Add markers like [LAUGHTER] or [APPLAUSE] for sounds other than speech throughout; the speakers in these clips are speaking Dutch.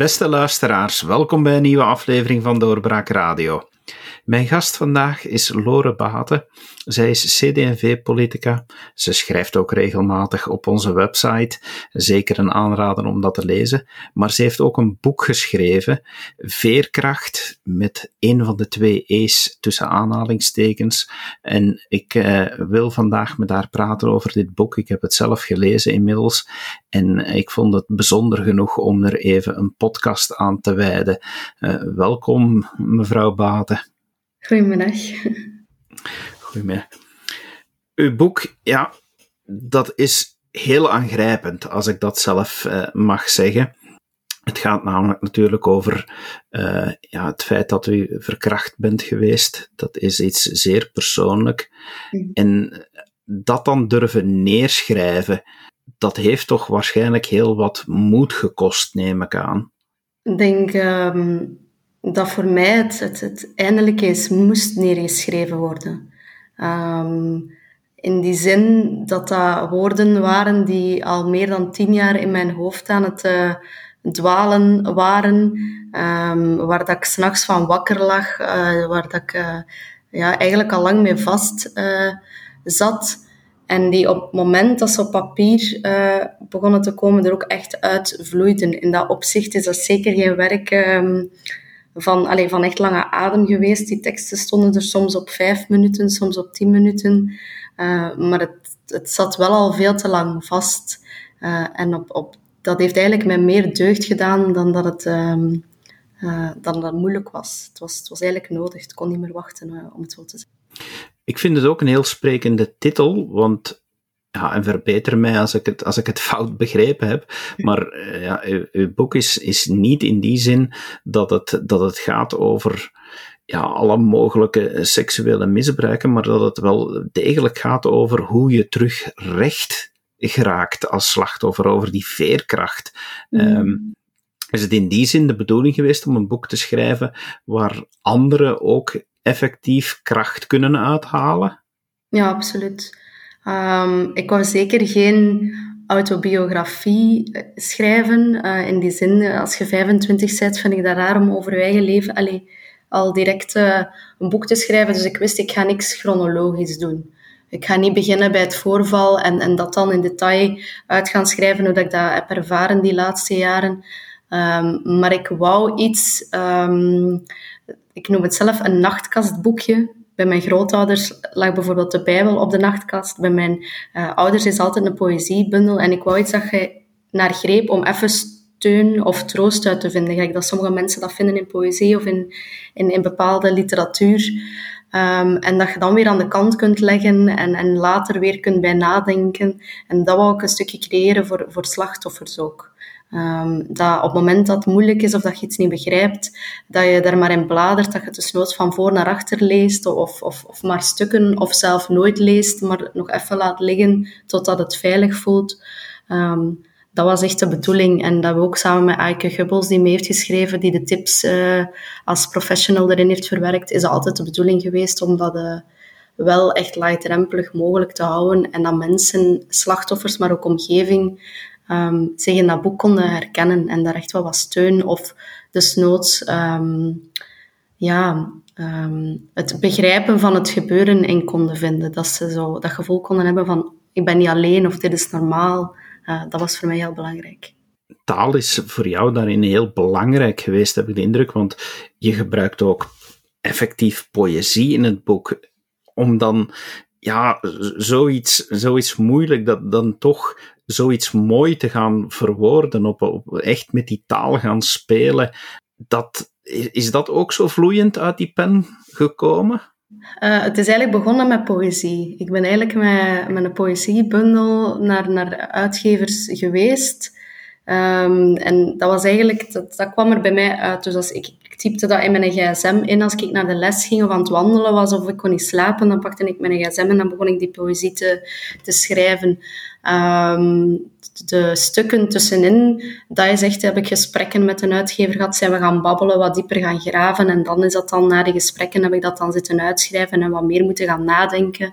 Beste luisteraars, welkom bij een nieuwe aflevering van Doorbraak Radio. Mijn gast vandaag is Lore Baten. Zij is CD&V-politica. Ze schrijft ook regelmatig op onze website. Zeker een aanrader om dat te lezen. Maar ze heeft ook een boek geschreven, Veerkracht, met een van de twee E's tussen aanhalingstekens. En ik uh, wil vandaag met haar praten over dit boek. Ik heb het zelf gelezen inmiddels. En ik vond het bijzonder genoeg om er even een podcast aan te wijden. Uh, welkom, mevrouw Baten. Goedemiddag. Goedemiddag. Uw boek, ja, dat is heel aangrijpend, als ik dat zelf uh, mag zeggen. Het gaat namelijk natuurlijk over uh, ja, het feit dat u verkracht bent geweest. Dat is iets zeer persoonlijk. Mm. En dat dan durven neerschrijven, dat heeft toch waarschijnlijk heel wat moed gekost, neem ik aan. Ik denk um, dat voor mij het, het, het eindelijk eens moest neergeschreven worden. Um, in die zin dat dat woorden waren die al meer dan tien jaar in mijn hoofd aan het uh, dwalen waren, um, waar dat ik s'nachts van wakker lag, uh, waar dat ik uh, ja, eigenlijk al lang mee vast zat. En die op het moment dat ze op papier begonnen te komen, er ook echt uitvloeiden. In dat opzicht is dat zeker geen werk um, van, allez, van echt lange adem geweest. Die teksten stonden er soms op vijf minuten, soms op tien minuten. Uh, maar het, het zat wel al veel te lang vast. Uh, en op, op, dat heeft eigenlijk mij meer deugd gedaan dan dat het, um, dan dat moeilijk was. Het, was. het was eigenlijk nodig. Het kon niet meer wachten, om het zo te zeggen. Ik vind het ook een heel sprekende titel, want ja, en verbeter mij als ik het, als ik het [LAUGHS] fout begrepen heb. Maar eh, ja, uw, uw, boek is, is niet in die zin dat het, dat het gaat over ja, alle mogelijke seksuele misbruiken, maar dat het wel degelijk gaat over hoe je terug recht geraakt als slachtoffer, over die veerkracht. Mm. Um, is het in die zin de bedoeling geweest om een boek te schrijven waar anderen ook effectief kracht kunnen uithalen? Ja, absoluut. Um, ik wou zeker geen autobiografie eh, schrijven. Uh, in die zin, eh, als je 25 bent, vind ik dat raar om over je eigen leven al direct een boek te schrijven. Dus ik wist, ik ga niks chronologisch doen. Ik ga niet beginnen bij het voorval en, en dat dan in detail uit gaan schrijven hoe dat ik dat heb ervaren die laatste jaren. Um, maar ik wou iets, um, ik noem het zelf een nachtkastboekje. Bij mijn grootouders lag bijvoorbeeld de Bijbel op de nachtkast. Bij mijn uh, ouders is altijd een poëziebundel. En ik wou iets dat je naar greep om even steun of troost uit te vinden. Kijk, dat sommige mensen dat vinden in poëzie of in, in, in bepaalde literatuur. Um, en dat je dan weer aan de kant kunt leggen en, en later weer kunt bij nadenken. En dat wou ik een stukje creëren voor, voor slachtoffers ook. Um, dat op het moment dat het moeilijk is of dat je iets niet begrijpt, dat je er maar in bladert, dat je nooit van voor naar achter leest of, of, of maar stukken of zelf nooit leest, maar nog even laat liggen totdat het veilig voelt. Um, dat was echt de bedoeling. En dat we ook samen met Aike Gubbels, die mee heeft geschreven, die de tips uh, als professional erin heeft verwerkt, is altijd de bedoeling geweest om dat uh, wel echt laagdrempelig mogelijk te houden. En dat mensen, slachtoffers, maar ook omgeving, um, zich in dat boek konden herkennen en daar echt wel wat steun of desnoods um, ja, um, het begrijpen van het gebeuren in konden vinden. Dat ze zo dat gevoel konden hebben van ik ben niet alleen of dit is normaal. Uh, dat was voor mij heel belangrijk. Taal is voor jou daarin heel belangrijk geweest, heb ik de indruk, want je gebruikt ook effectief poëzie in het boek om dan ja, zoiets, zoiets moeilijk, dat dan toch zoiets mooi te gaan verwoorden, op, op echt met die taal gaan spelen, dat, is dat ook zo vloeiend uit die pen gekomen? Uh, het is eigenlijk begonnen met poëzie. Ik ben eigenlijk met, met een poëziebundel naar, naar uitgevers geweest. Um, en dat was eigenlijk, dat, dat kwam er bij mij uit. Dus als ik, ik typte dat in mijn gsm in als ik naar de les ging of aan het wandelen was of ik kon niet slapen, dan pakte ik mijn gsm en dan begon ik die poëzie te, te schrijven. Um, de stukken tussenin, dat is echt, heb ik gesprekken met een uitgever gehad, zijn we gaan babbelen, wat dieper gaan graven en dan is dat dan, na die gesprekken heb ik dat dan zitten uitschrijven en wat meer moeten gaan nadenken.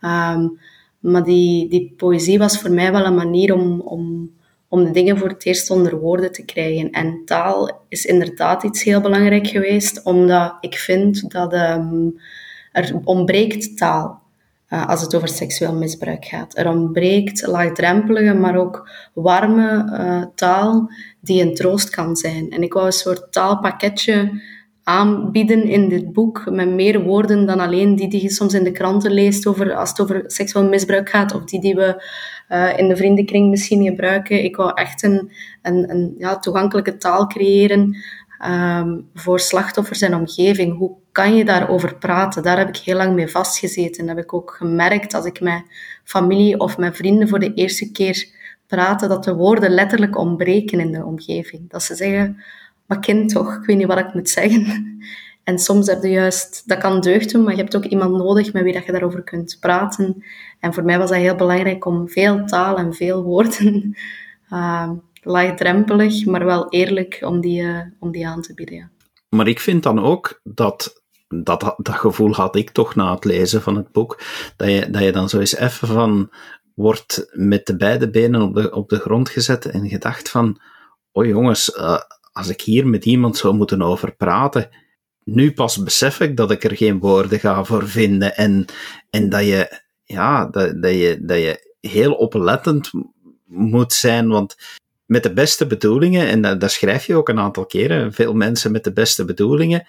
Um, maar die, die poëzie was voor mij wel een manier om, om om de dingen voor het eerst onder woorden te krijgen. En taal is inderdaad iets heel belangrijk geweest, omdat ik vind dat ehm, er ontbreekt taal. Uh, als het over seksueel misbruik gaat. Er ontbreekt laagdrempelige, maar ook warme uh, taal die een troost kan zijn. En ik wou een soort taalpakketje aanbieden in dit boek, met meer woorden dan alleen die die je soms in de kranten leest over, als het over seksueel misbruik gaat, of die die we uh, in de vriendenkring misschien gebruiken. Ik wou echt een, een, een ja, toegankelijke taal creëren um, voor slachtoffers en omgeving. Hoe kan je daarover praten? Daar heb ik heel lang mee vastgezeten. Dat heb ik ook gemerkt als ik met familie of met vrienden voor de eerste keer praatte, dat de woorden letterlijk ontbreken in de omgeving. Dat ze zeggen, maar kind toch, ik weet niet wat ik moet zeggen. [LAUGHS] En soms heb je juist, dat kan deugd doen, maar je hebt ook iemand nodig met wie dat je daarover kunt praten. En voor mij was dat heel belangrijk om veel taal en veel woorden, uh, [LAUGHS] laagdrempelig, maar wel eerlijk, om die, uh, om die aan te bieden. Ja. Maar ik vind dan ook dat, dat, dat gevoel had ik toch na het lezen van het boek, dat je, dat je dan zo eens even van wordt met de beide benen op de, op de grond gezet en gedacht van, oh jongens, uh, als ik hier met iemand zou moeten over praten, nu pas besef ik dat ik er geen woorden ga voor vinden en, en dat je, ja, dat, dat je, dat je heel oplettend moet zijn, want met de beste bedoelingen, en dat, dat schrijf je ook een aantal keren, veel mensen met de beste bedoelingen,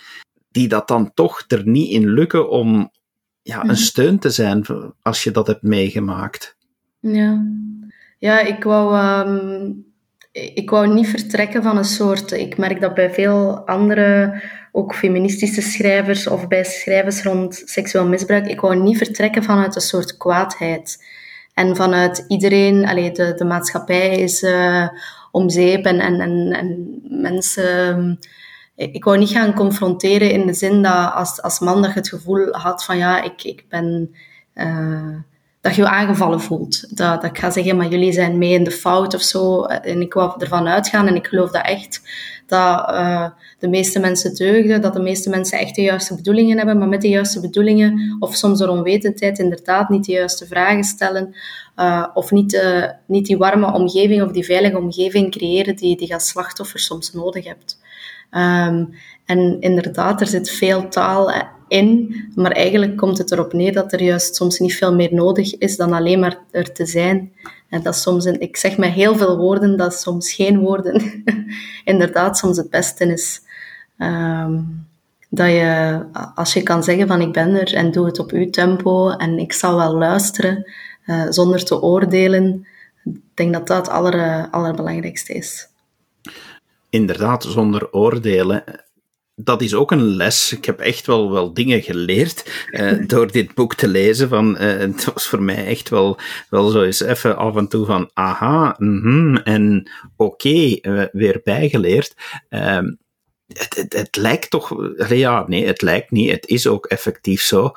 die dat dan toch er niet in lukken om ja, een mhm. steun te zijn als je dat hebt meegemaakt. Ja, ja ik wou um, ik wou niet vertrekken van een soort. Ik merk dat bij veel andere, ook feministische schrijvers of bij schrijvers rond seksueel misbruik, ik wou niet vertrekken vanuit een soort kwaadheid. En vanuit iedereen, allee, de, de maatschappij is uh, om zeep en, en, en, en mensen. Ik wou niet gaan confronteren in de zin dat als, als man dat je het gevoel had van ja, ik, ik ben. Uh, dat je je aangevallen voelt. Dat, dat ik ga zeggen, maar jullie zijn mee in de fout of zo. En ik wou ervan uitgaan en ik geloof dat echt. Dat uh, de meeste mensen deugden, dat de meeste mensen echt de juiste bedoelingen hebben, maar met de juiste bedoelingen, of soms door onwetendheid, inderdaad niet de juiste vragen stellen, uh, of niet, uh, niet die warme omgeving of die veilige omgeving creëren die, die slachtoffer soms nodig hebt. Um, en inderdaad, er zit veel taal in, maar eigenlijk komt het erop neer dat er juist soms niet veel meer nodig is dan alleen maar er te zijn. Dat soms, een, ik zeg met heel veel woorden, dat soms geen woorden [LAUGHS] inderdaad soms het beste is. Um, dat je, als je kan zeggen van ik ben er en doe het op uw tempo en ik zal wel luisteren uh, zonder te oordelen, ik denk dat dat het aller, allerbelangrijkste is. Inderdaad, zonder oordelen dat is ook een les. Ik heb echt wel, wel dingen geleerd uh, [LAUGHS] door dit boek te lezen. Van, uh, het was voor mij echt wel, wel zo eens even af en toe van aha, mm en oké, okay, uh, weer bijgeleerd. Ehm, het, het, het, lijkt toch, ja, nee, het lijkt niet, het is ook effectief zo.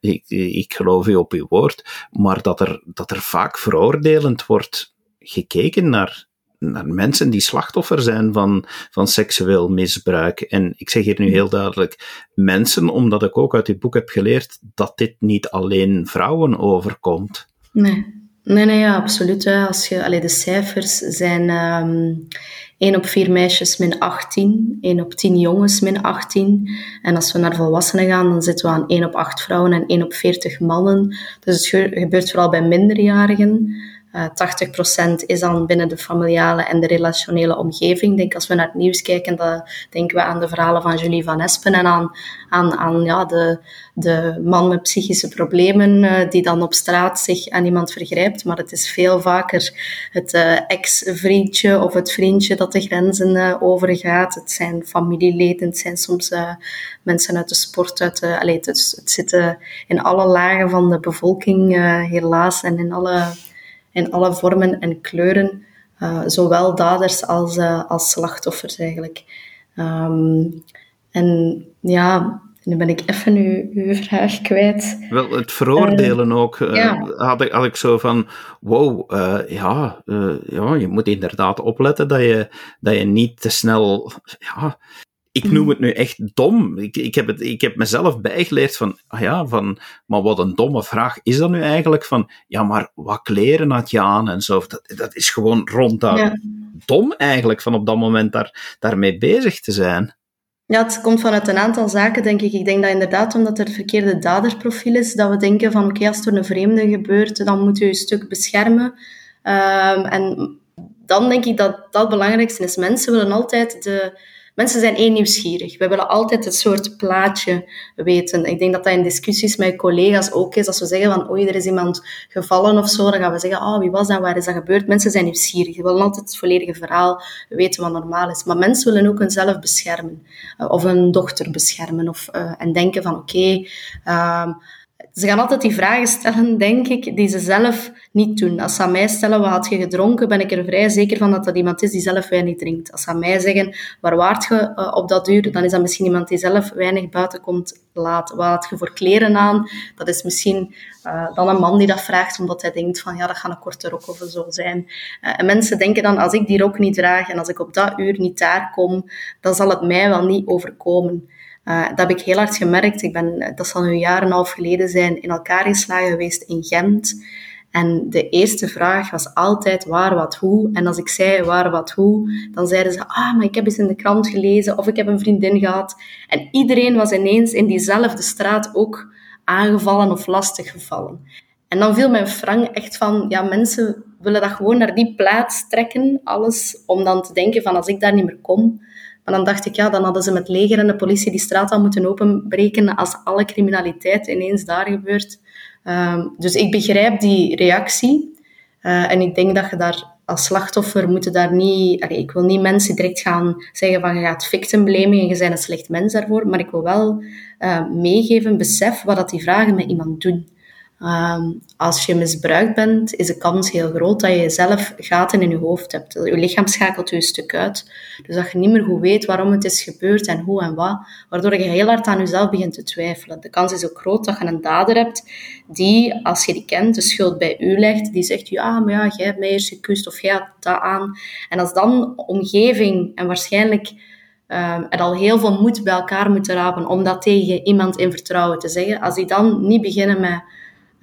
ik, ik geloof u op uw woord, maar dat er, dat er vaak veroordelend wordt gekeken naar, naar mensen die slachtoffer zijn van, van seksueel misbruik. En ik zeg hier nu heel duidelijk mensen, omdat ik ook uit dit boek heb geleerd dat dit niet alleen vrouwen overkomt. Nee. Nee, nee, ja, absoluut. Als je, allee, de cijfers zijn um, ehm, 1 op 4 meisjes min 18, 1 op 10 jongens min 18. En als we naar volwassenen gaan, dan zitten we aan 1 op 8 vrouwen en 1 op 40 mannen. Dus het gebeurt vooral bij minderjarigen. Uh, eh, 80% is dan binnen de familiale en de relationele omgeving. Ik denk als we naar het nieuws kijken, dan denken we aan de verhalen van Julie van Espen en aan, aan, aan ja, de, de man met psychische problemen uh, die dan op straat zich aan iemand vergrijpt. Maar het is veel vaker het uh, ex-vriendje of het vriendje dat de grenzen overgaat. Het zijn familieleden, het zijn soms mensen uit de sport. Uit de, allez, het, het zit in alle lagen van de bevolking helaas en in alle in alle vormen en kleuren, uh, zowel daders als, uh, als slachtoffers eigenlijk. Um, en ja, nu ben ik even uw, uw [LAUGHS] vraag kwijt. Wel, het veroordelen uh, ook. Ja. had, ik, had ik zo van, wow, ja, ja, je moet inderdaad opletten dat je, dat je niet te snel... Ja, ik noem het nu echt dom. Ik, ik, heb het, ik heb mezelf bijgeleerd van, ah ja, van, maar wat een domme vraag is dat nu eigenlijk? Van, ja, maar wat kleren had je aan en zo? Dat, dat is gewoon ronduit ja. dom eigenlijk, van op dat moment daar, daarmee bezig te zijn. Ja, het komt vanuit een aantal zaken, denk ik. Ik denk dat inderdaad, omdat er het verkeerde daderprofiel is, dat we denken van, oké, als er een vreemde gebeurt, dan moet je je stuk beschermen. Um, en dan denk ik dat dat het belangrijkste is. Mensen willen altijd de Mensen zijn één nieuwsgierig. We willen altijd het soort plaatje weten. Ik denk dat dat in discussies met collega's ook is. Als we zeggen van, oei, er is iemand gevallen of zo, dan gaan we zeggen, oh, wie was dat, waar is dat gebeurd? Mensen zijn nieuwsgierig. Ze willen altijd het volledige verhaal weten wat normaal is. Maar mensen willen ook hunzelf beschermen. Eh, of hun dochter beschermen. Of, uh, en denken van, oké, uh, ze gaan altijd die vragen stellen, denk ik, die ze zelf niet doen. Als ze aan mij stellen, wat had je gedronken, ben ik er vrij zeker van dat dat iemand is die zelf weinig drinkt. Als ze aan mij zeggen, waar waart je uh, op dat uur, dan is dat misschien iemand die zelf weinig buiten komt laten. Wat had je voor kleren aan? Dat is misschien uh, dan een man die dat vraagt, omdat hij denkt van, ja, dat gaat een korte rok of zo zijn. Uh, en mensen denken dan, als ik die rok niet draag en als ik op dat uur niet daar kom, dan zal het mij wel niet overkomen. Uh, dat heb ik heel hard gemerkt. Ik ben, dat zal nu een jaar en een half geleden zijn, in elkaar geslagen geweest in Gent. En de eerste vraag was altijd waar, wat, hoe. En als ik zei waar, wat, hoe, dan zeiden ze, ah, maar ik heb eens in de krant gelezen of ik heb een vriendin gehad. En iedereen was ineens in diezelfde straat ook aangevallen of lastiggevallen. En dan viel mijn frang echt van, ja, mensen willen dat gewoon naar die plaats trekken, alles, om dan te denken van, als ik daar niet meer kom, maar dan dacht ik, ja, dan hadden ze met leger en de politie die straat al moeten openbreken als alle criminaliteit ineens daar gebeurt. Um, dus ik begrijp die reactie. Uh, en ik denk dat je daar als slachtoffer moet daar niet... Ik wil niet mensen direct gaan zeggen van je gaat victim en je bent een slecht mens daarvoor. Maar ik wil wel uh, meegeven, besef wat dat die vragen met iemand doen. Um, als je misbruikt bent, is de kans heel groot dat je zelf gaten in je hoofd hebt. Je lichaam schakelt je een stuk uit. Dus dat je niet meer goed weet waarom het is gebeurd en hoe en wat. Waardoor je heel hard aan jezelf begint te twijfelen. De kans is ook groot dat je een dader hebt die, als je die kent, de schuld bij u legt. Die zegt, ja, maar ja, jij hebt mij eerst gekust of jij had dat aan. En als dan omgeving en waarschijnlijk um, er al heel veel moed bij elkaar moeten rapen om dat tegen iemand in vertrouwen te zeggen. Als die dan niet beginnen met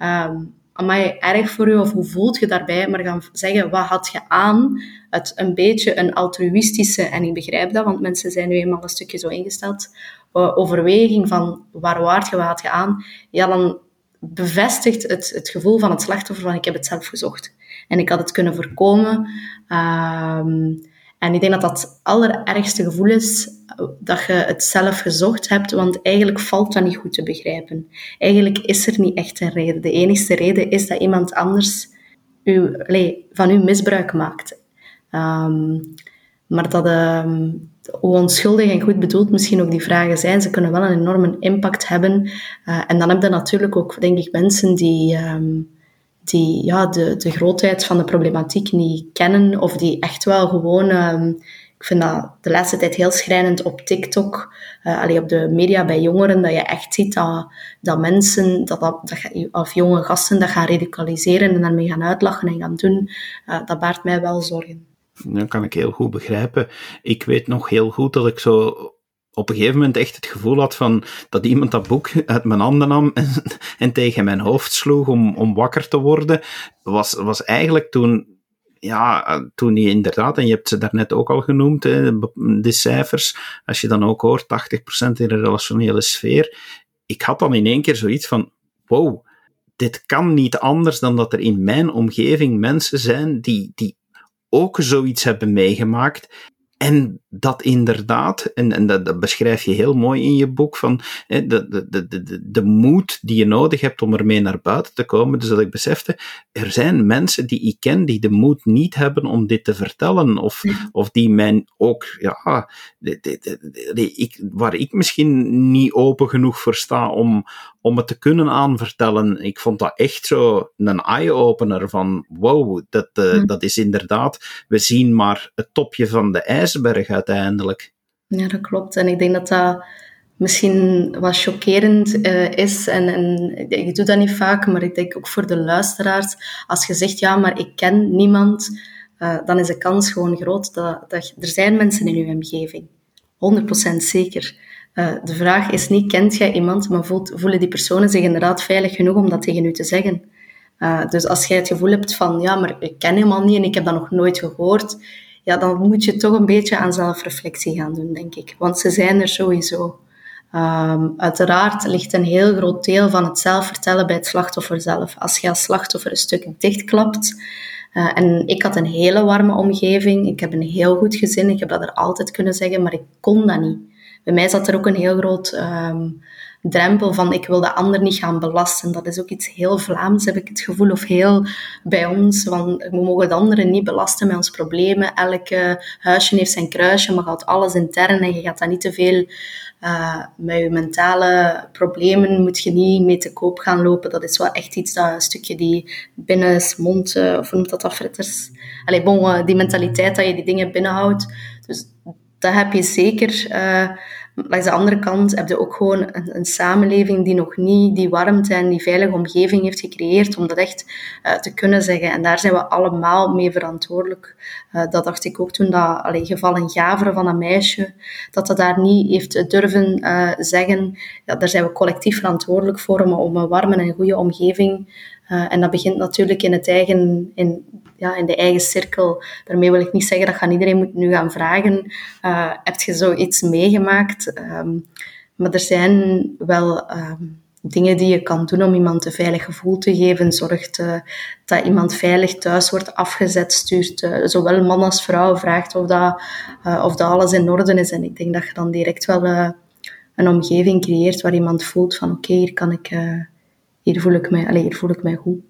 um, amai, erg voor u of hoe voelt je daarbij, maar gaan zeggen, wat had je aan? Het een beetje een altruïstische, en ik begrijp dat, want mensen zijn nu eenmaal een stukje zo ingesteld, overweging van waar waard je, wat had je aan? Ja, dan bevestigt het, het gevoel van het slachtoffer van ik heb het zelf gezocht. En ik had het kunnen voorkomen. Um, en ik denk dat dat het allerergste gevoel is dat je het zelf gezocht hebt, want eigenlijk valt dat niet goed te begrijpen. Eigenlijk is er niet echt een reden. De enige reden is dat iemand anders u, van u misbruik maakt. Um, maar dat, um, hoe onschuldig en goed bedoeld misschien ook die vragen zijn, ze kunnen wel een enorme impact hebben. Uh, en dan heb je natuurlijk ook, denk ik, mensen die... Um, die ja, de, de grootheid van de problematiek niet kennen of die echt wel gewoon... Um, ik vind dat de laatste tijd heel schrijnend op TikTok, uh, allee, op de media bij jongeren, dat je echt ziet dat, dat mensen, dat, dat, of jonge gasten, dat gaan radicaliseren en daarmee gaan uitlachen en gaan doen. Uh, dat baart mij wel zorgen. Dat kan ik heel goed begrijpen. Ik weet nog heel goed dat ik zo op een gegeven moment echt het gevoel had van dat iemand dat boek uit mijn handen nam en, en tegen mijn hoofd sloeg om, om wakker te worden, was, was eigenlijk toen, ja, toen je inderdaad, en je hebt ze daarnet ook al genoemd, hè, de cijfers, als je dan ook hoort, 80% in de relationele sfeer, ik had dan in één keer zoiets van, wow, dit kan niet anders dan dat er in mijn omgeving mensen zijn die, die ook zoiets hebben meegemaakt. En dat inderdaad, en, en dat, dat, beschrijf je heel mooi in je boek, van hè, de, de, de, de, de moed die je nodig hebt om ermee naar buiten te komen. Dus dat ik besefte, er zijn mensen die ik ken die de moed niet hebben om dit te vertellen, of, of die mij ook, ja, de, ik, waar ik misschien niet open genoeg voor sta om, om het te kunnen aanvertellen. Ik vond dat echt zo een eye-opener van, wow, dat, uh, dat is inderdaad, we zien maar het topje van de ijsberg uiteindelijk. Ja, dat klopt. En ik denk dat dat misschien wat chockerend uh, is. En, en ik doe dat niet vaak, maar ik denk ook voor de luisteraars. Als je zegt, ja, maar ik ken niemand, uh, dan is de kans gewoon groot dat, dat er zijn mensen in uw omgeving 100% zeker. Uh, de vraag is niet, kent jij iemand, maar voelt, voelen die personen zich inderdaad veilig genoeg om dat tegen u te zeggen? Dus als jij het gevoel hebt van, ja, maar ik ken helemaal niet en ik heb dat nog nooit gehoord, ja, dan moet je toch een beetje aan zelfreflectie gaan doen, denk ik. Want ze zijn er sowieso. Um, uiteraard ligt een heel groot deel van het zelf vertellen bij het slachtoffer zelf. Als je als slachtoffer een stuk dichtklapt, uh, en ik had een hele warme omgeving, ik heb een heel goed gezin, ik heb dat er altijd kunnen zeggen, maar ik kon dat niet. Bij mij zat er ook een heel groot um, drempel van ik wil de ander niet gaan belasten. Dat is ook iets heel Vlaams, heb ik het gevoel, of heel bij ons. Want we mogen de anderen niet belasten met ons problemen. Elke huisje heeft zijn kruisje, maar gaat alles intern en je gaat dat niet te veel uh, met je mentale problemen moet je niet mee te koop gaan lopen. Dat is wel echt iets, dat een stukje die binnensmond, uh, of hoe noemt dat dat, fritters? Uh, die mentaliteit dat je die dingen binnenhoudt. Dus dat heb je zeker. Langs de andere kant heb je ook gewoon een, een, samenleving die nog niet die warmte en die veilige omgeving heeft gecreëerd om dat echt uh, te kunnen zeggen. En daar zijn we allemaal mee verantwoordelijk. Uh, dat dacht ik ook toen dat allee, geval in Gaveren van een meisje, dat dat daar niet heeft durven uh, zeggen. Ja, daar zijn we collectief verantwoordelijk voor om, om een warme en goede omgeving uh, en dat begint natuurlijk in, het eigen, in, ja, in de eigen cirkel. Daarmee wil ik niet zeggen dat je aan iedereen moet nu gaan vragen, uh, heb je zoiets meegemaakt? Um, maar er zijn wel um, dingen die je kan doen om iemand een veilig gevoel te geven. Zorgt dat iemand veilig thuis wordt afgezet, stuurt uh, zowel man als vrouw, vraagt of dat, of dat alles in orde is. En ik denk dat je dan direct wel een omgeving creëert waar iemand voelt van oké, hier kan ik hier voel ik mij, allez, hier voel ik mij goed.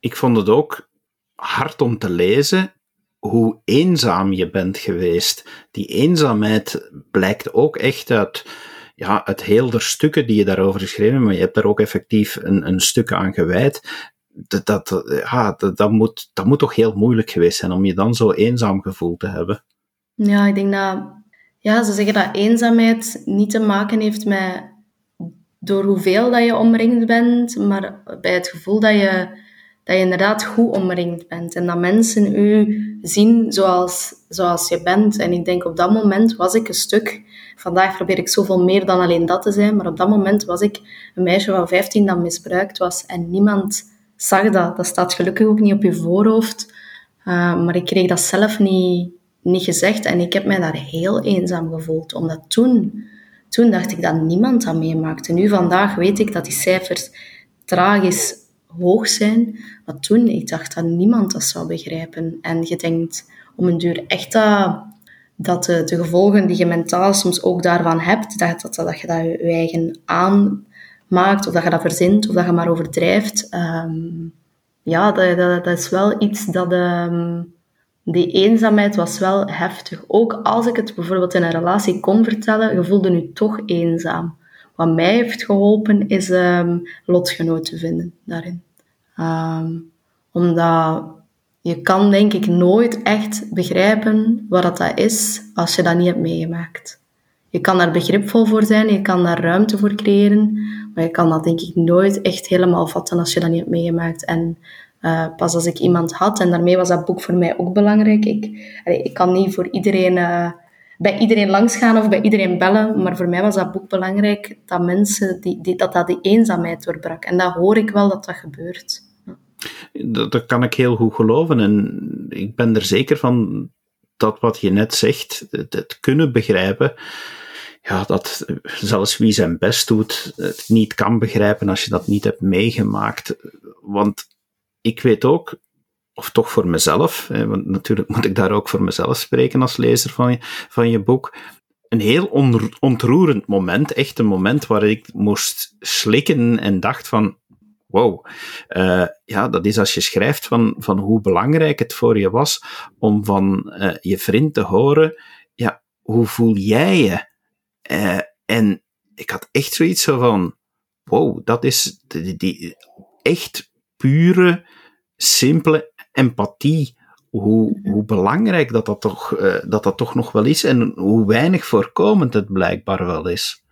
Ik vond het ook hard om te lezen hoe eenzaam je bent geweest. Die eenzaamheid blijkt ook echt uit, ja, uit heel de stukken die je daarover geschreven, maar je hebt daar ook effectief een, een stuk aan gewijd. Dat, dat, ja, dat, dat, moet, dat moet toch heel moeilijk geweest zijn om je dan zo eenzaam gevoeld te hebben. Ja, ik denk dat ja, ze zeggen dat eenzaamheid niet te maken heeft met door hoeveel dat je omringd bent, maar bij het gevoel dat je, dat je inderdaad goed omringd bent. En dat mensen u zien zoals, zoals je bent. En ik denk op dat moment was ik een stuk. Vandaag probeer ik zoveel meer dan alleen dat te zijn. Maar op dat moment was ik een meisje van 15 dat misbruikt was. En niemand zag dat. Dat staat gelukkig ook niet op je voorhoofd. Uh, maar ik kreeg dat zelf niet, niet gezegd. En ik heb mij daar heel eenzaam gevoeld. Omdat toen toen dacht ik dat niemand dat meemaakte. Nu vandaag weet ik dat die cijfers tragisch hoog zijn. Maar toen, ik dacht dat niemand dat zou begrijpen. En je denkt om een duur echt dat, de, de gevolgen die je mentaal soms ook daarvan hebt, dat, dat, dat je dat je, eigen aanmaakt, of dat je dat verzint, of dat je maar overdrijft. Um, ja, dat, dat, dat, is wel iets dat... Um, die eenzaamheid was wel heftig. Ook als ik het bijvoorbeeld in een relatie kon vertellen, je voelde nu toch eenzaam. Wat mij heeft geholpen is um, lotgenoot te vinden daarin. Um, omdat je kan denk ik nooit echt begrijpen wat dat is als je dat niet hebt meegemaakt. Je kan daar begripvol voor zijn, je kan daar ruimte voor creëren, maar je kan dat denk ik nooit echt helemaal vatten als je dat niet hebt meegemaakt. En uh, pas als ik iemand had, en daarmee was dat boek voor mij ook belangrijk. Ik, ik kan niet voor iedereen, uh, bij iedereen langsgaan of bij iedereen bellen, maar voor mij was dat boek belangrijk dat mensen, die, die, dat dat die eenzaamheid doorbrak. En dat hoor ik wel dat dat gebeurt. Dat, dat kan ik heel goed geloven en ik ben er zeker van dat wat je net zegt, het, het kunnen begrijpen, ja, dat zelfs wie zijn best doet, het niet kan begrijpen als je dat niet hebt meegemaakt. Want ik weet ook, of toch voor mezelf, hè, want natuurlijk [LAUGHS] moet ik daar ook voor mezelf spreken als lezer van je, van je boek, een heel ontroerend moment, echt een moment waar ik moest slikken en dacht van, wow, uh, ja, dat is als je schrijft van, van hoe belangrijk het voor je was om van uh, je vriend te horen, ja, hoe voel jij je? Uh, en ik had echt zoiets van, wow, dat is die echt pure, simpele empathie. Hoe, hoe belangrijk dat dat, toch, uh, dat dat toch nog wel is en hoe weinig voorkomend het blijkbaar wel is.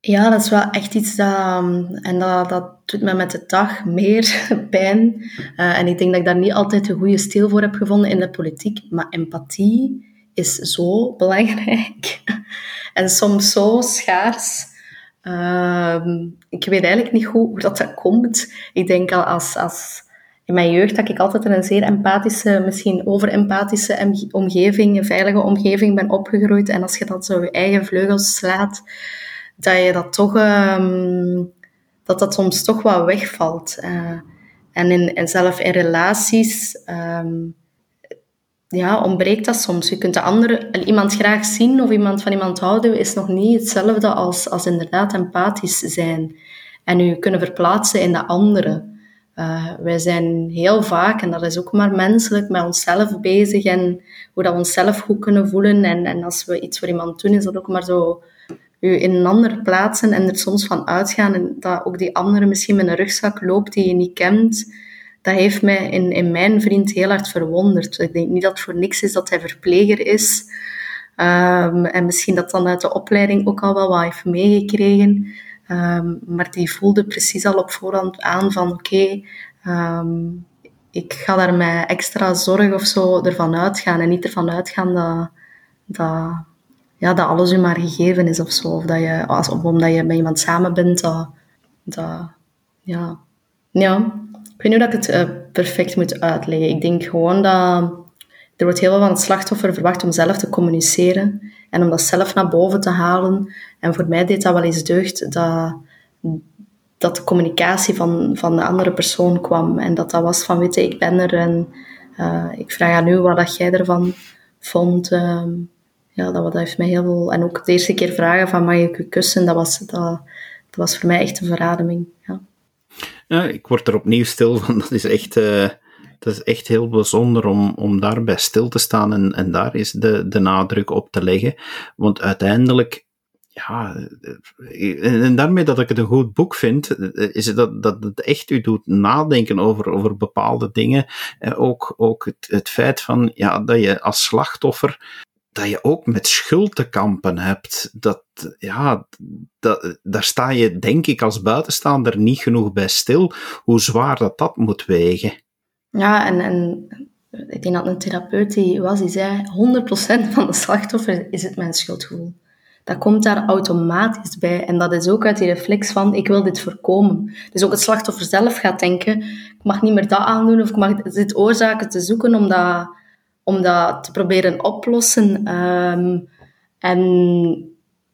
Ja, dat is wel echt iets dat, en dat, dat doet me met de dag meer [LAUGHS] pijn. Uh, en ik denk dat ik daar niet altijd een goede stil voor heb gevonden in de politiek. Maar empathie is zo [LAUGHS] belangrijk en soms zo schaars. Ehm, ik weet eigenlijk niet hoe dat, dat komt. Ik denk al als, als in mijn jeugd dat ik altijd in een zeer empathische, misschien overempathische omgeving, een veilige omgeving ben opgegroeid. En als je dat zo je eigen vleugels slaat, dat je dat toch, ehm, dat dat soms toch wat wegvalt. Uh, en, in, en zelf in relaties, um, ja, ontbreekt dat soms. Je kunt de andere, iemand graag zien of iemand van iemand houden, is nog niet hetzelfde als, als inderdaad empathisch zijn. En je kunnen verplaatsen in de andere. Uh, wij zijn heel vaak, en dat is ook maar menselijk, met onszelf bezig en hoe dat we onszelf goed kunnen voelen. En, en als we iets voor iemand doen, is dat ook maar zo je in een ander plaatsen en er soms van uitgaan en dat ook die andere misschien met een rugzak loopt die je niet kent. Dat heeft mij in, in mijn vriend heel hard verwonderd. Ik denk niet dat het voor niks is dat hij verpleger is. Um, en misschien dat dan uit de opleiding ook al wel wat heeft meegekregen. Um, maar die voelde precies al op voorhand aan van oké, um, ik ga daar met extra zorg of zo ervan uitgaan. En niet ervan uitgaan dat, dat, ja, dat alles je maar gegeven is of zo. Of, dat je, of omdat je met iemand samen bent, dat, dat ja. ja. Ik weet niet dat ik het uh, perfect moet uitleggen. Ik denk gewoon dat er wordt heel veel van het slachtoffer verwacht om zelf te communiceren en om dat zelf naar boven te halen. En voor mij deed dat wel eens deugd dat, dat de communicatie van, van de andere persoon kwam. En dat dat was van, weet ik ben er en uh, ik vraag aan u wat dat jij ervan vond. Uh, ja, dat, dat heeft mij heel veel... En ook de eerste keer vragen van, mag ik u kussen? Dat was, dat, dat was voor mij echt een verademing, ja. Ja, ik word er opnieuw stil van. [LAUGHS] Dat is echt... Uh dat is echt heel bijzonder om, om daarbij stil te staan en, en daar is de, de nadruk op te leggen. Want uiteindelijk, ja, en daarmee dat ik het een goed boek vind, is het dat, dat het echt u doet nadenken over, over bepaalde dingen. Ook, ook het, het feit van, ja, dat je als slachtoffer dat je ook met schuld te kampen hebt. Dat, ja, dat, daar sta je, denk ik, als buitenstaander niet genoeg bij stil, hoe zwaar dat dat moet wegen. Ja, en, en ik denk dat een therapeut die was, die zei, 100% van de slachtoffer is het mijn schuldgevoel. Dat komt daar automatisch bij. En dat is ook uit die reflex van, ik wil dit voorkomen. Dus ook het slachtoffer zelf gaat denken, ik mag niet meer dat aandoen, of ik mag dit oorzaken te zoeken om dat, om dat te proberen oplossen. Um, en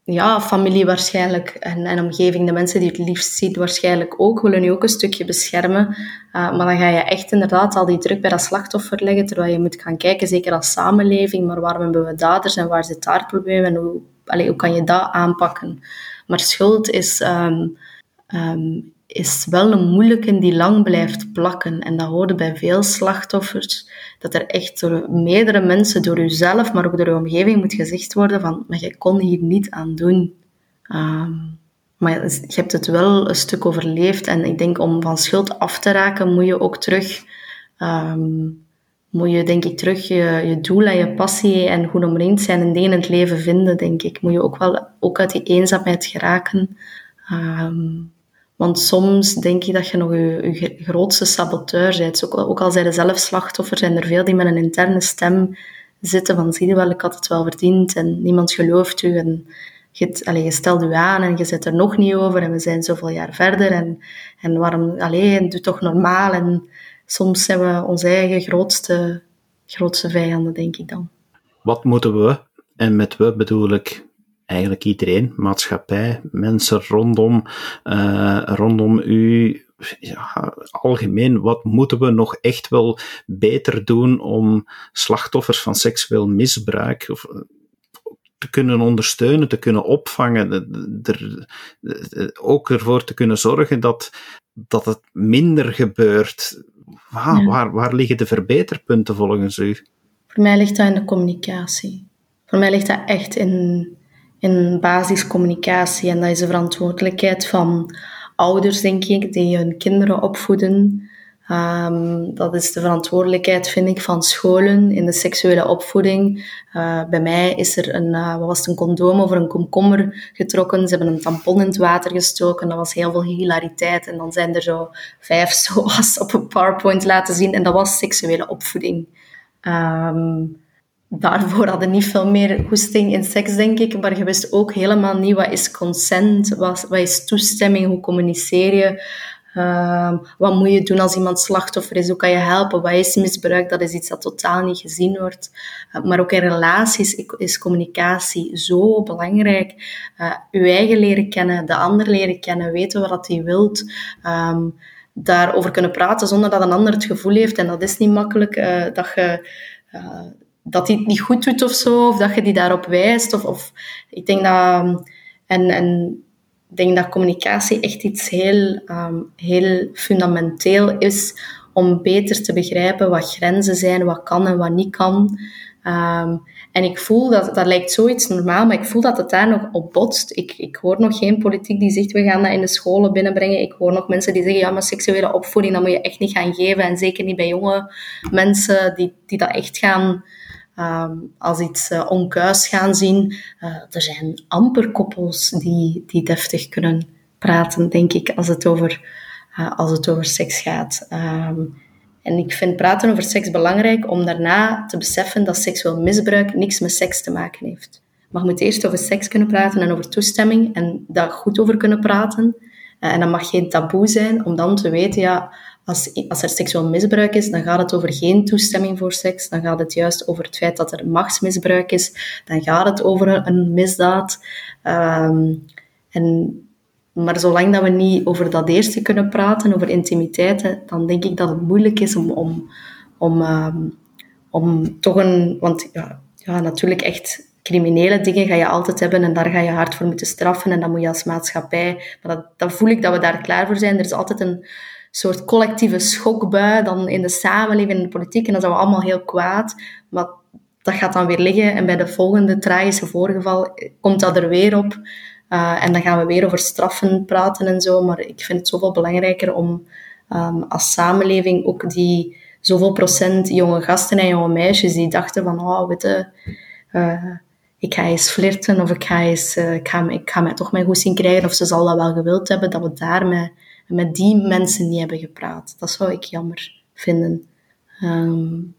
ja, familie waarschijnlijk en, en omgeving, de mensen die het liefst ziet waarschijnlijk ook, willen je ook een stukje beschermen. Uh, maar dan ga je echt inderdaad al die druk bij dat slachtoffer leggen, terwijl je moet gaan kijken, zeker als samenleving, maar waarom hebben we daders en waar zit daar het probleem en hoe, hoe kan je dat aanpakken? Maar schuld is, um, um, is wel een moeilijke die lang blijft plakken. En dat hoorde bij veel slachtoffers, dat er echt door meerdere mensen, door jezelf, maar ook door je omgeving moet gezegd worden van, maar je kon hier niet aan doen. Um, maar je hebt het wel een stuk overleefd. En ik denk om van schuld af te raken, moet je ook terug, um, moet je denk ik terug je, je doel en je passie en goed omringd zijn en dingen in het leven vinden, denk ik. Moet je ook wel ook uit die eenzaamheid geraken. Um, want soms denk je dat je nog je, je grootste saboteur bent. Ook, ook al zijn er zelf slachtoffer, zijn er veel die met een interne stem zitten van zie je wel, ik had het wel verdiend en niemand gelooft u. En je, allez, je stelt u aan en je zit er nog niet over en we zijn zoveel jaar verder. En, en waarom, alleen doe toch normaal. En soms zijn we onze eigen grootste, grootste vijanden, denk ik dan. Wat moeten we, en met we bedoel ik eigenlijk iedereen, maatschappij, mensen rondom, uh, rondom u, ja, algemeen, wat moeten we nog echt wel beter doen om slachtoffers van seksueel misbruik of, eh, te kunnen ondersteunen, te kunnen opvangen, er, ook ervoor te kunnen zorgen dat, dat het minder gebeurt. Waar, waar liggen de verbeterpunten volgens u? Voor mij ligt dat in de communicatie. Voor mij ligt dat echt in in basiscommunicatie. En dat is de verantwoordelijkheid van ouders, denk ik, die hun kinderen opvoeden. Um, dat is de verantwoordelijkheid, vind ik, van scholen in de seksuele opvoeding. Uh, bij mij is er een, uh, wat was het, een condoom over een komkommer getrokken. Ze hebben een tampon in het water gestoken. Dat was heel veel hilariteit. En dan zijn er zo vijf [LAUGHS] SOA's op een PowerPoint laten zien. En dat was seksuele opvoeding. Um, daarvoor hadden niet veel meer goesting in seks, denk ik. Maar je wist ook helemaal niet wat is consent, wat, wat is toestemming, hoe communiceer je. Uh, wat moet je doen als iemand slachtoffer is? Hoe kan je helpen? Wat is misbruik? Dat is iets dat totaal niet gezien wordt. Uh, maar ook in relaties is communicatie zo belangrijk. Uh, uw eigen leren kennen, de ander leren kennen, weten wat hij wilt. Um, daarover kunnen praten zonder dat een ander het gevoel heeft. En dat is niet makkelijk. Uh, dat je dat hij het niet goed doet of zo, of dat je die daarop wijst. Of, of ik denk dat, en, en ik denk dat communicatie echt iets heel, um, heel fundamenteel is om beter te begrijpen wat grenzen zijn, wat kan en wat niet kan. Um, en ik voel dat, dat lijkt zoiets normaal, maar ik voel dat het daar nog op botst. Ik, ik hoor nog geen politiek die zegt, we gaan dat in de scholen binnenbrengen. Ik hoor nog mensen die zeggen, ja, maar seksuele opvoeding, dat moet je echt niet gaan geven. En zeker niet bij jonge mensen die, die dat echt gaan um, als iets uh, onkuis gaan zien. Uh, er zijn amper koppels die, die deftig kunnen praten, denk ik, als het over, uh, als het over seks gaat. Um, en ik vind praten over seks belangrijk om daarna te beseffen dat seksueel misbruik niks met seks te maken heeft. Maar je moet eerst over seks kunnen praten en over toestemming en daar goed over kunnen praten. en dat mag geen taboe zijn om dan te weten, ja, als, als er seksueel misbruik is, dan gaat het over geen toestemming voor seks. Dan gaat het juist over het feit dat er machtsmisbruik is. Dan gaat het over een misdaad. Um, en, maar zolang dat we niet over dat eerste kunnen praten, over intimiteiten, dan denk ik dat het moeilijk is om, om, om, um, om toch een... Want ja, ja, natuurlijk echt criminele dingen ga je altijd hebben en daar ga je hard voor moeten straffen en dat moet je als maatschappij... Maar dat, dat voel ik dat we daar klaar voor zijn. Er is altijd een soort collectieve schokbui dan in de samenleving, in de politiek. En dan zijn we allemaal heel kwaad. Maar dat gaat dan weer liggen. En bij de volgende tragische voorgeval komt dat er weer op. Uh, en dan gaan we weer over straffen praten en zo. Maar ik vind het zoveel belangrijker om um, als samenleving ook die zoveel procent jonge gasten en jonge meisjes die dachten van, oh, weet je, uh, ik ga eens flirten of ik ga, eens, uh, ik, ga, ik ga mij toch mijn goed zien krijgen of ze zal dat wel gewild hebben, dat we daarmee die mensen niet hebben gepraat. Dat zou ik jammer vinden. Um,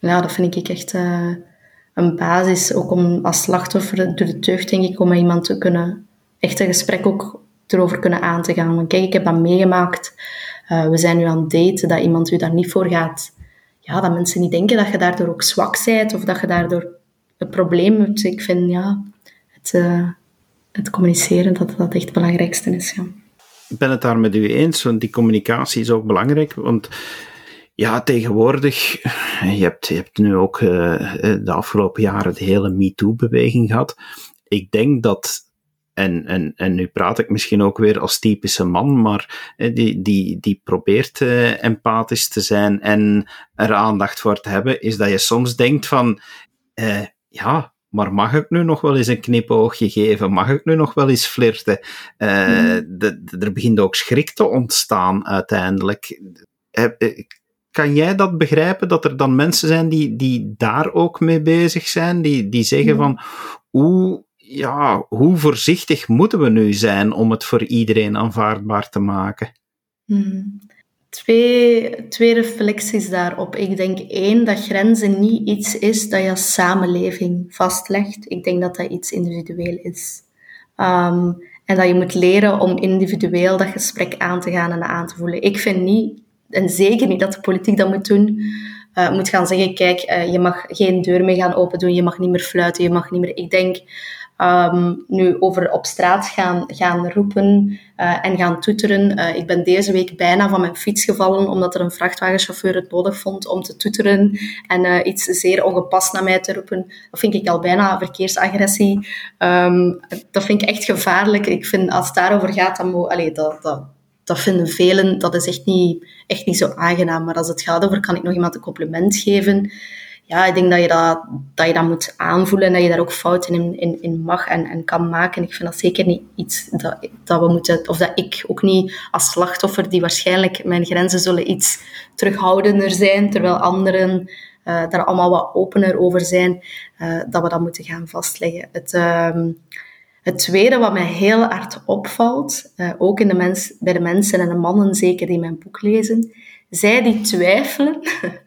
ja, dat vind ik echt uh, een basis, ook om als slachtoffer door de teugd, denk ik, om met iemand te kunnen, echt een gesprek ook erover kunnen aan te gaan. Kijk, ik heb dat meegemaakt. Uh, we zijn nu aan het daten, dat iemand u daar niet voor gaat. Ja, dat mensen niet denken dat je daardoor ook zwak bent of dat je daardoor een probleem hebt. Ik vind, ja, het, uh, het communiceren, dat dat echt het belangrijkste is, ja ik ben het daar met u eens, want die communicatie is ook belangrijk. Want ja, tegenwoordig, je hebt, je hebt nu ook uh, de afgelopen jaren de hele MeToo-beweging gehad. Ik denk dat, en, en, en nu praat ik misschien ook weer als typische man, maar die, die, die probeert empathisch te zijn en er aandacht voor te hebben, is dat je soms denkt van, ja, maar mag ik nu nog wel eens een knipoogje geven? Mag ik nu nog wel eens flirten? Uh, de, er begint ook schrik te ontstaan uiteindelijk. Eh, eh, kan jij dat begrijpen, dat er dan mensen zijn die, die daar ook mee bezig zijn? Die, die zeggen van, hoe, ja, hoe voorzichtig moeten we nu zijn om het voor iedereen aanvaardbaar te maken? Hmm twee, twee reflecties daarop. Ik denk één, dat grenzen niet iets is dat je als samenleving vastlegt. Ik denk dat dat iets individueel is. Um, en dat je moet leren om individueel dat gesprek aan te gaan en aan te voelen. Ik vind niet, en zeker niet dat de politiek dat moet doen, uh, moet gaan zeggen, kijk, uh, je mag geen deur meer gaan open doen, je mag niet meer fluiten, je mag niet meer... Ik denk, Um, nu over op straat gaan, gaan roepen uh, en gaan toeteren. Uh, ik ben deze week bijna van mijn fiets gevallen omdat er een vrachtwagenchauffeur het nodig vond om te toeteren en uh, iets zeer ongepast naar mij te roepen. Dat vind ik al bijna verkeersagressie. Um, dat vind ik echt gevaarlijk. Ik vind als het daarover gaat, dan moet, allee, dat, dat, dat vinden velen, dat is echt niet, echt niet zo aangenaam. Maar als het gaat over, kan ik nog iemand een compliment geven? Ja, ik denk dat je dat, dat je dat moet aanvoelen en dat je daar ook fouten in, in, in mag en, en kan maken. Ik vind dat zeker niet iets dat, dat we moeten, of dat ik ook niet als slachtoffer, die waarschijnlijk mijn grenzen zullen iets terughoudender zijn, terwijl anderen uh, daar allemaal wat opener over zijn, uh, dat we dat moeten gaan vastleggen. Het, uh, het tweede wat mij heel hard opvalt, uh, ook in de mens, bij de mensen en de mannen zeker die mijn boek lezen, zij die twijfelen [LAUGHS]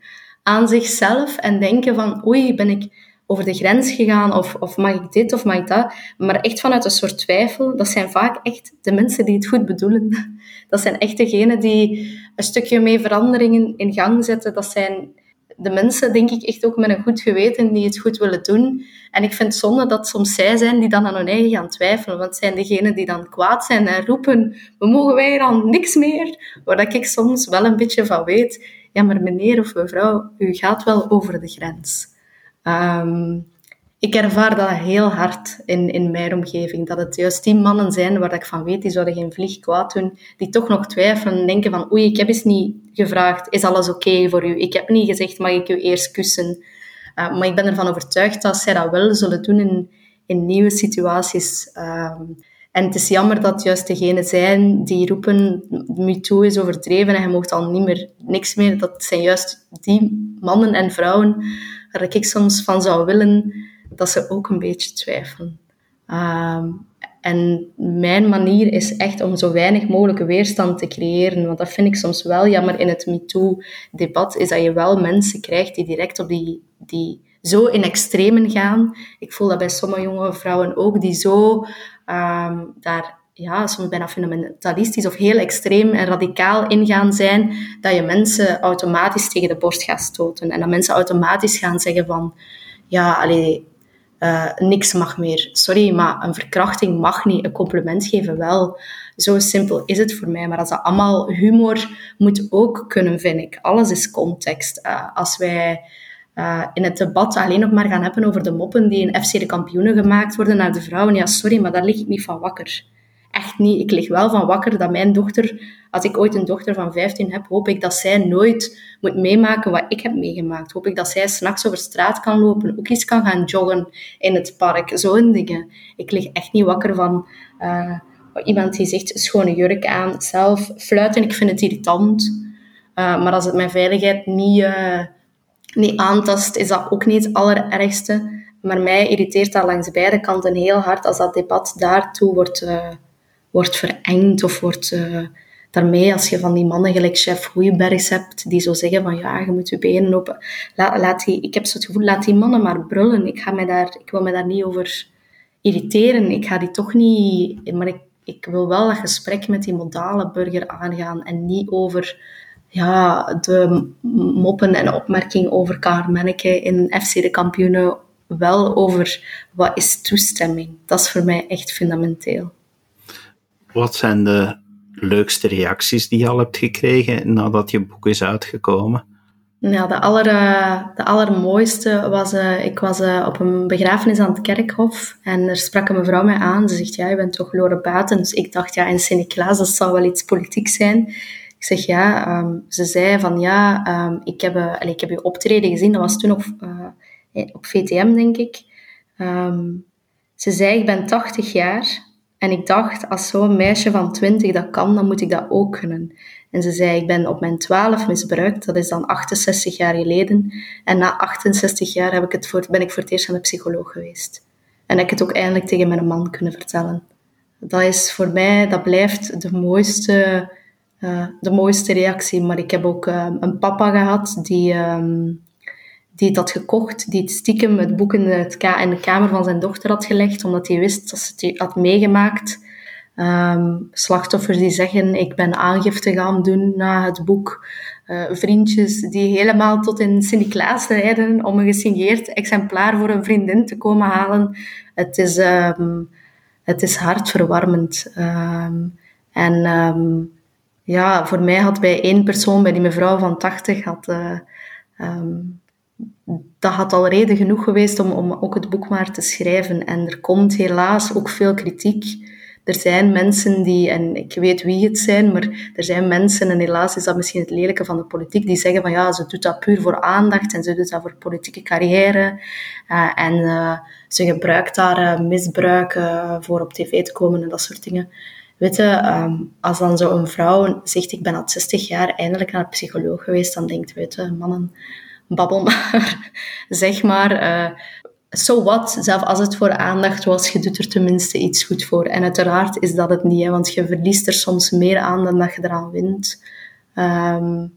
aan zichzelf en denken van oei, ben ik, over de grens gegaan of, of mag ik dit of mag ik dat. Maar echt vanuit een soort twijfel. Dat zijn vaak echt de mensen die het goed bedoelen. [LAUGHS] Dat zijn echt degenen die een stukje mee veranderingen in gang zetten. Dat zijn de mensen, denk ik, echt ook met een goed geweten die het goed willen doen. En ik vind het zonde dat soms zij zijn die dan aan hun eigen gaan twijfelen. Want het zijn degenen die dan kwaad zijn en roepen, we mogen wij dan niks meer. Waar ik soms wel een beetje van weet, ja, maar meneer of mevrouw, u gaat wel over de grens. Um, ik ervaar dat heel hard in, in mijn omgeving. Dat het juist die mannen zijn waar ik van weet, die zouden geen vlieg kwaad doen. Die toch nog twijfelen en denken van, oei, ik heb eens niet gevraagd, is alles oké voor u? Ik heb niet gezegd, mag ik u eerst kussen? Uh, maar ik ben ervan overtuigd dat zij dat wel zullen doen in, in nieuwe situaties. Um, en het is jammer dat juist degenen zijn die roepen, MeToo is overdreven en je mocht al niet meer, niks meer. Dat zijn juist die mannen en vrouwen waar ik soms van zou willen dat ze ook een beetje twijfelen. Ehm, en mijn manier is echt om zo weinig mogelijk weerstand te creëren. Want dat vind ik soms wel jammer in het MeToo-debat, is dat je wel mensen krijgt die direct op die, die zo in extremen gaan. Ik voel dat bij sommige jonge vrouwen ook, die zo um, daar ja, soms bijna fundamentalistisch of heel extreem en radicaal ingaan zijn, dat je mensen automatisch tegen de borst gaat stoten. En dat mensen automatisch gaan zeggen van, ja, allee, uh, niks mag meer. Sorry, maar een verkrachting mag niet. Een compliment geven wel. Zo simpel is het voor mij. Maar als dat allemaal humor moet ook kunnen, vind ik. Alles is context. Uh, als wij uh, in het debat alleen nog maar gaan hebben over de moppen die in FC de kampioenen gemaakt worden naar de vrouwen. Ja, sorry, maar daar lig ik niet van wakker echt niet. Ik lig wel van wakker dat mijn dochter, als ik ooit een dochter van 15 heb, hoop ik dat zij nooit moet meemaken wat ik heb meegemaakt. Hoop ik dat zij s'nachts over straat kan lopen, ook eens kan gaan joggen in het park, zo'n dingen. Ik lig echt niet wakker van uh, iemand die zegt schone jurk aan, zelf fluiten. Ik vind het irritant. Uh, maar als het mijn veiligheid niet, niet aantast, is dat ook niet het allerergste. Maar mij irriteert dat langs beide kanten heel hard als dat debat daartoe wordt wordt verengd of wordt uh, daarmee, als je van die mannen gelijk chef Goeibergs hebt, die zo zeggen van ja, je moet je benen open. Laat, laat die, ik heb zo het gevoel, laat die mannen maar brullen. Ik, ga mij daar, ik wil me daar niet over irriteren. Ik ga die toch niet... Maar ik, ik wil wel dat gesprek met die modale burger aangaan en niet over ja, de moppen en opmerking over Carmenneke in FC de kampioenen. Wel over wat is toestemming. Dat is voor mij echt fundamenteel. Wat zijn de leukste reacties die je al hebt gekregen nadat je boek is uitgekomen? Ja, de, aller, de allermooiste was, uh, ik was uh, op een begrafenis aan het kerkhof en er sprak een mevrouw mij aan. Ze zegt, ja, je bent toch Lore Baten? Dus ik dacht, ja, in Sint-Niklaas, dat zou wel iets politiek zijn. Ik zeg, ja, um, ze zei van, ja, um, ik, heb, uh, ik heb je optreden gezien. Dat was toen op, op VTM, denk ik. Um, ze zei, ik ben 80 jaar en ik dacht, als zo'n meisje van 20 dat kan, dan moet ik dat ook kunnen. En ze zei, ik ben op mijn 12 misbruikt, dat is dan 68 jaar geleden. En na 68 jaar heb ik het voor, ben ik voor het eerst aan de psycholoog geweest. En heb ik het ook eindelijk tegen mijn man kunnen vertellen. Dat is voor mij, dat blijft de mooiste, uh, de mooiste reactie. Maar ik heb ook uh, een papa gehad die... Um, die het had gekocht, die het stiekem het boek in, het in de kamer van zijn dochter had gelegd, omdat hij wist dat ze het had meegemaakt. Um, slachtoffers die zeggen, ik ben aangifte gaan doen na het boek. Uh, vriendjes die helemaal tot in Sint-Niklaas rijden om een gesigneerd exemplaar voor een vriendin te komen halen. Het is, um, het is hartverwarmend. Um, en ja, voor mij had bij één persoon, bij die mevrouw van 80, had... Uh, dat had al reden genoeg geweest om, om ook het boek maar te schrijven. En er komt helaas ook veel kritiek. Er zijn mensen die, en ik weet wie het zijn, maar er zijn mensen, en helaas is dat misschien het lelijke van de politiek, die zeggen van ja, ze doet dat puur voor aandacht en ze doet dat voor politieke carrière. Uh, en uh, ze gebruikt daar misbruik voor op tv te komen en dat soort dingen. Weet je, um, als dan zo'n vrouw zegt, ik ben al 60 jaar eindelijk naar een psycholoog geweest, dan denkt, weet je, mannen, babbel maar, [LAUGHS] zeg maar. Uh, so what? Zelf als het voor aandacht was, je doet er tenminste iets goed voor. En uiteraard is dat het niet, hè, want je verliest er soms meer aan dan dat je eraan wint. Um,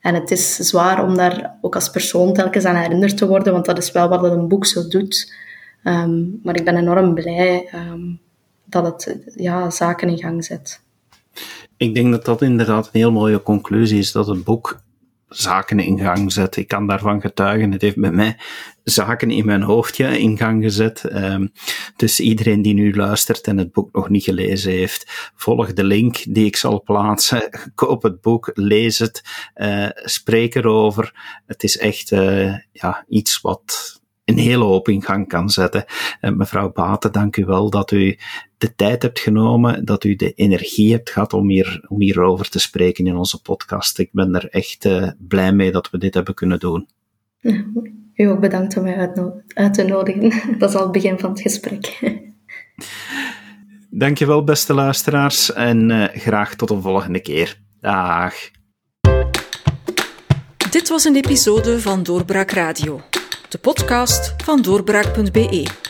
En het is zwaar om daar ook als persoon telkens aan herinnerd te worden, want dat is wel wat een boek zo doet. Ehm, maar ik ben enorm blij ehm, dat het ja, zaken in gang zet. Ik denk dat dat inderdaad een heel mooie conclusie is, dat het boek zaken in gang zet. Ik kan daarvan getuigen. Het heeft bij mij zaken in mijn hoofdje in gang gezet. Um, dus iedereen die nu luistert en het boek nog niet gelezen heeft, volg de link die ik zal plaatsen. [LAUGHS] Koop het boek, lees het, uh, spreek erover. Het is echt uh, ja, iets wat een hele hoop in gang kan zetten. Uh, mevrouw Baten, dank u wel dat u de tijd hebt genomen, dat u de energie hebt gehad om, hier, om hierover te spreken in onze podcast. Ik ben er echt uh, blij mee dat we dit hebben kunnen doen. u ook bedankt om mij uit, uit te nodigen. [LAUGHS] Dat is al het begin van het gesprek. [LAUGHS] Dankjewel, beste luisteraars, en uh, graag tot een volgende keer. Dag. Dit was een episode van Doorbraak Radio, de podcast van doorbraak.be.